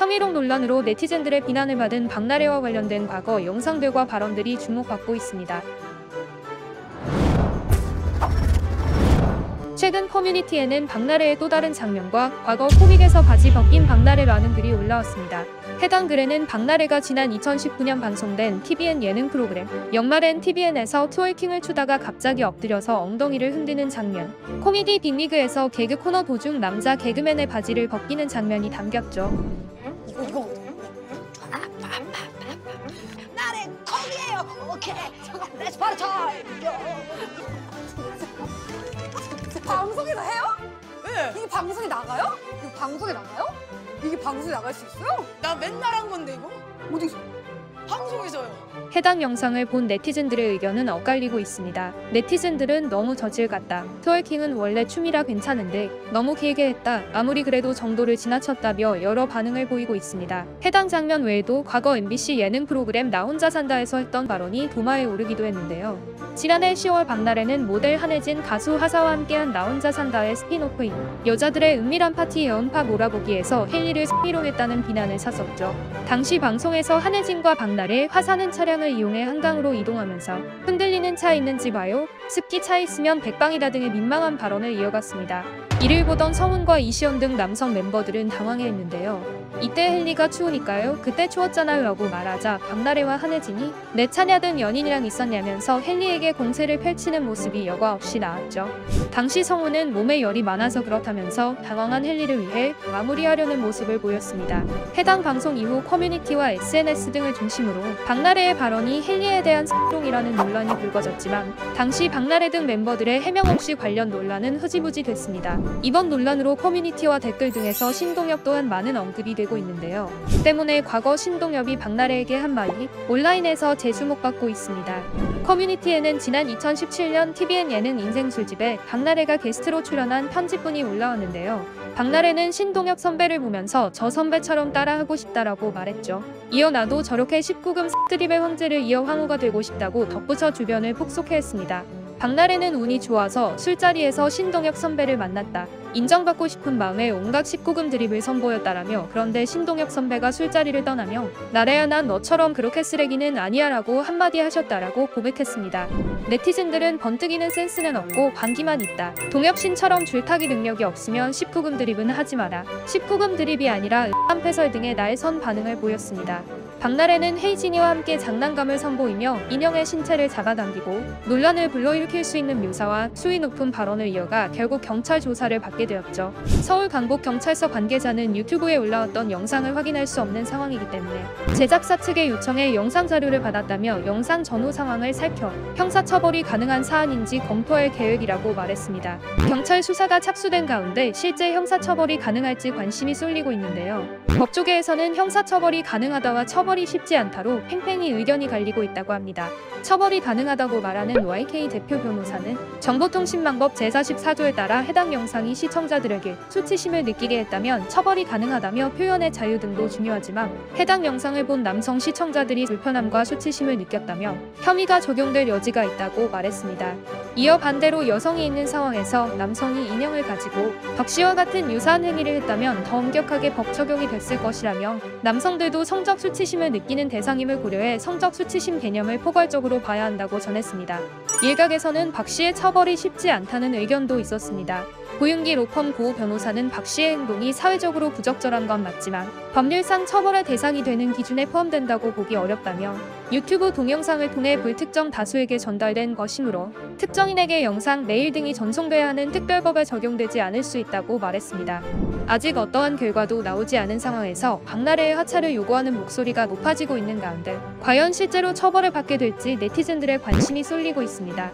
성희롱 논란으로 네티즌들의 비난을 받은 박나래와 관련된 과거 영상들과 발언들이 주목받고 있습니다. 최근 커뮤니티에는 박나래의 또 다른 장면과 과거 코믹에서 바지 벗긴 박나래라는 글이 올라왔습니다. 해당 글에는 박나래가 지난 2019년 방송된 TVN 예능 프로그램 연말엔 TVN에서 트월킹을 추다가 갑자기 엎드려서 엉덩이를 흔드는 장면, 코미디 빅리그에서 개그 코너 도중 남자 개그맨의 바지를 벗기는 장면이 담겼죠. 이거 이거 아, 나래 콩이에요. 오케이. Let's party time. 방송에서 해요? 네. 이게 방송에 나가요? 이거 방송에 나가요? 이게 방송에 나갈 수 있어요? 나 맨날 한 건데 이거? 어디서? 방송에서요. 해당 영상을 본 네티즌들의 의견은 엇갈리고 있습니다. 네티즌들은 너무 저질 같다. twerking은 원래 춤이라 괜찮은데 너무 길게 했다. 아무리 그래도 정도를 지나쳤다며 여러 반응을 보이고 있습니다. 해당 장면 외에도 과거 MBC 예능 프로그램 나 혼자 산다에서 했던 발언이 도마에 오르기도 했는데요. 지난해 10월 박나래는 모델 한혜진 가수 화사와 함께한 나 혼자 산다의 spin-off인 여자들의 은밀한 파티 여은파 몰아보기에서 헨리를 성희롱했다는 비난을 샀었죠. 당시 방송에서 한혜진과 박나래 화사는 차량을 이용해 한강으로 이동하면서 흔들리는 차 있는지 봐요. 습기 차 있으면 백방이다 등의 민망한 발언을 이어갔습니다. 이를 보던 성훈과 이시언 등 남성 멤버들은 당황해했는데요. 이때 헨리가 추우니까요. 그때 추웠잖아요 라고 말하자 박나래와 한혜진이 네 차냐 등 연인이랑 있었냐면서 헨리에게 공세를 펼치는 모습이 여과 없이 나왔죠. 당시 성훈은 몸에 열이 많아서 그렇다면서 당황한 헨리를 위해 마무리하려는 모습을 보였습니다. 해당 방송 이후 커뮤니티와 SNS 등을 중심으로 박나래의 발언이 헨리에 대한 성희롱이라는 논란이 불거졌지만 당시 박나래 등 멤버들의 해명 없이 관련 논란은 흐지부지 됐습니다. 이번 논란으로 커뮤니티와 댓글 등에서 신동엽 또한 많은 언급이 되고 있는데요. 때문에 과거 신동엽이 박나래에게 한 말이 온라인에서 재주목받고 있습니다. 커뮤니티에는 지난 2017년 TVN 예능 인생 술집에 박나래가 게스트로 출연한 편집분이 올라왔는데요. 박나래는 신동엽 선배를 보면서 저 선배처럼 따라하고 싶다라고 말했죠. 이어 나도 저렇게 19금 드립의 황제를 이어 황후가 되고 싶다고 덧붙여 주변을 폭소케 했습니다. 박나래는 운이 좋아서 술자리에서 신동엽 선배를 만났다. 인정받고 싶은 마음에 온갖 19금 드립을 선보였다라며 그런데 신동엽 선배가 술자리를 떠나며 나래야 난 너처럼 그렇게 쓰레기는 아니야 라고 한마디 하셨다라고 고백했습니다. 네티즌들은 번뜩이는 센스는 없고 관기만 있다. 동엽신처럼 줄타기 능력이 없으면 19금 드립은 하지 마라. 19금 드립이 아니라 음한 패설 등의 날선 반응을 보였습니다. 박나래는 헤이진이와 함께 장난감을 선보이며 인형의 신체를 잡아당기고 논란을 불러일으킬 수 있는 묘사와 수위 높은 발언을 이어가 결국 경찰 조사를 받게 되었죠. 서울 강북경찰서 관계자는 유튜브에 올라왔던 영상을 확인할 수 없는 상황이기 때문에 제작사 측의 요청에 영상 자료를 받았다며 영상 전후 상황을 살펴 형사처벌이 가능한 사안인지 검토할 계획이라고 말했습니다. 경찰 수사가 착수된 가운데 실제 형사처벌이 가능할지 관심이 쏠리고 있는데요. 법조계에서는 형사처벌이 가능하다와 처벌이 쉽지 않다로 팽팽히 의견이 갈리고 있다고 합니다. 처벌이 가능하다고 말하는 YK 대표 변호사는 정보통신망법 제44조에 따라 해당 영상이 시청자들에게 수치심을 느끼게 했다면 처벌이 가능하다며 표현의 자유 등도 중요하지만 해당 영상을 본 남성 시청자들이 불편함과 수치심을 느꼈다며 혐의가 적용될 여지가 있다고 말했습니다. 이어 반대로 여성이 있는 상황에서 남성이 인형을 가지고 박 씨와 같은 유사한 행위를 했다면 더 엄격하게 법 적용이 됐을 것이라며 남성들도 성적 수치심을 느끼는 대상임을 고려해 성적 수치심 개념을 포괄적으로 봐야 한다고 전했습니다. 일각에서는 박 씨의 처벌이 쉽지 않다는 의견도 있었습니다. 고윤기 로펌 고 변호사는 박 씨의 행동이 사회적으로 부적절한 건 맞지만 법률상 처벌의 대상이 되는 기준에 포함된다고 보기 어렵다며 유튜브 동영상을 통해 불특정 다수에게 전달된 것이므로 특정인에게 영상, 메일 등이 전송돼야 하는 특별법에 적용되지 않을 수 있다고 말했습니다. 아직 어떠한 결과도 나오지 않은 상황에서 박나래의 하차를 요구하는 목소리가 높아지고 있는 가운데 과연 실제로 처벌을 받게 될지 네티즌들의 관심이 쏠리고 있습니다.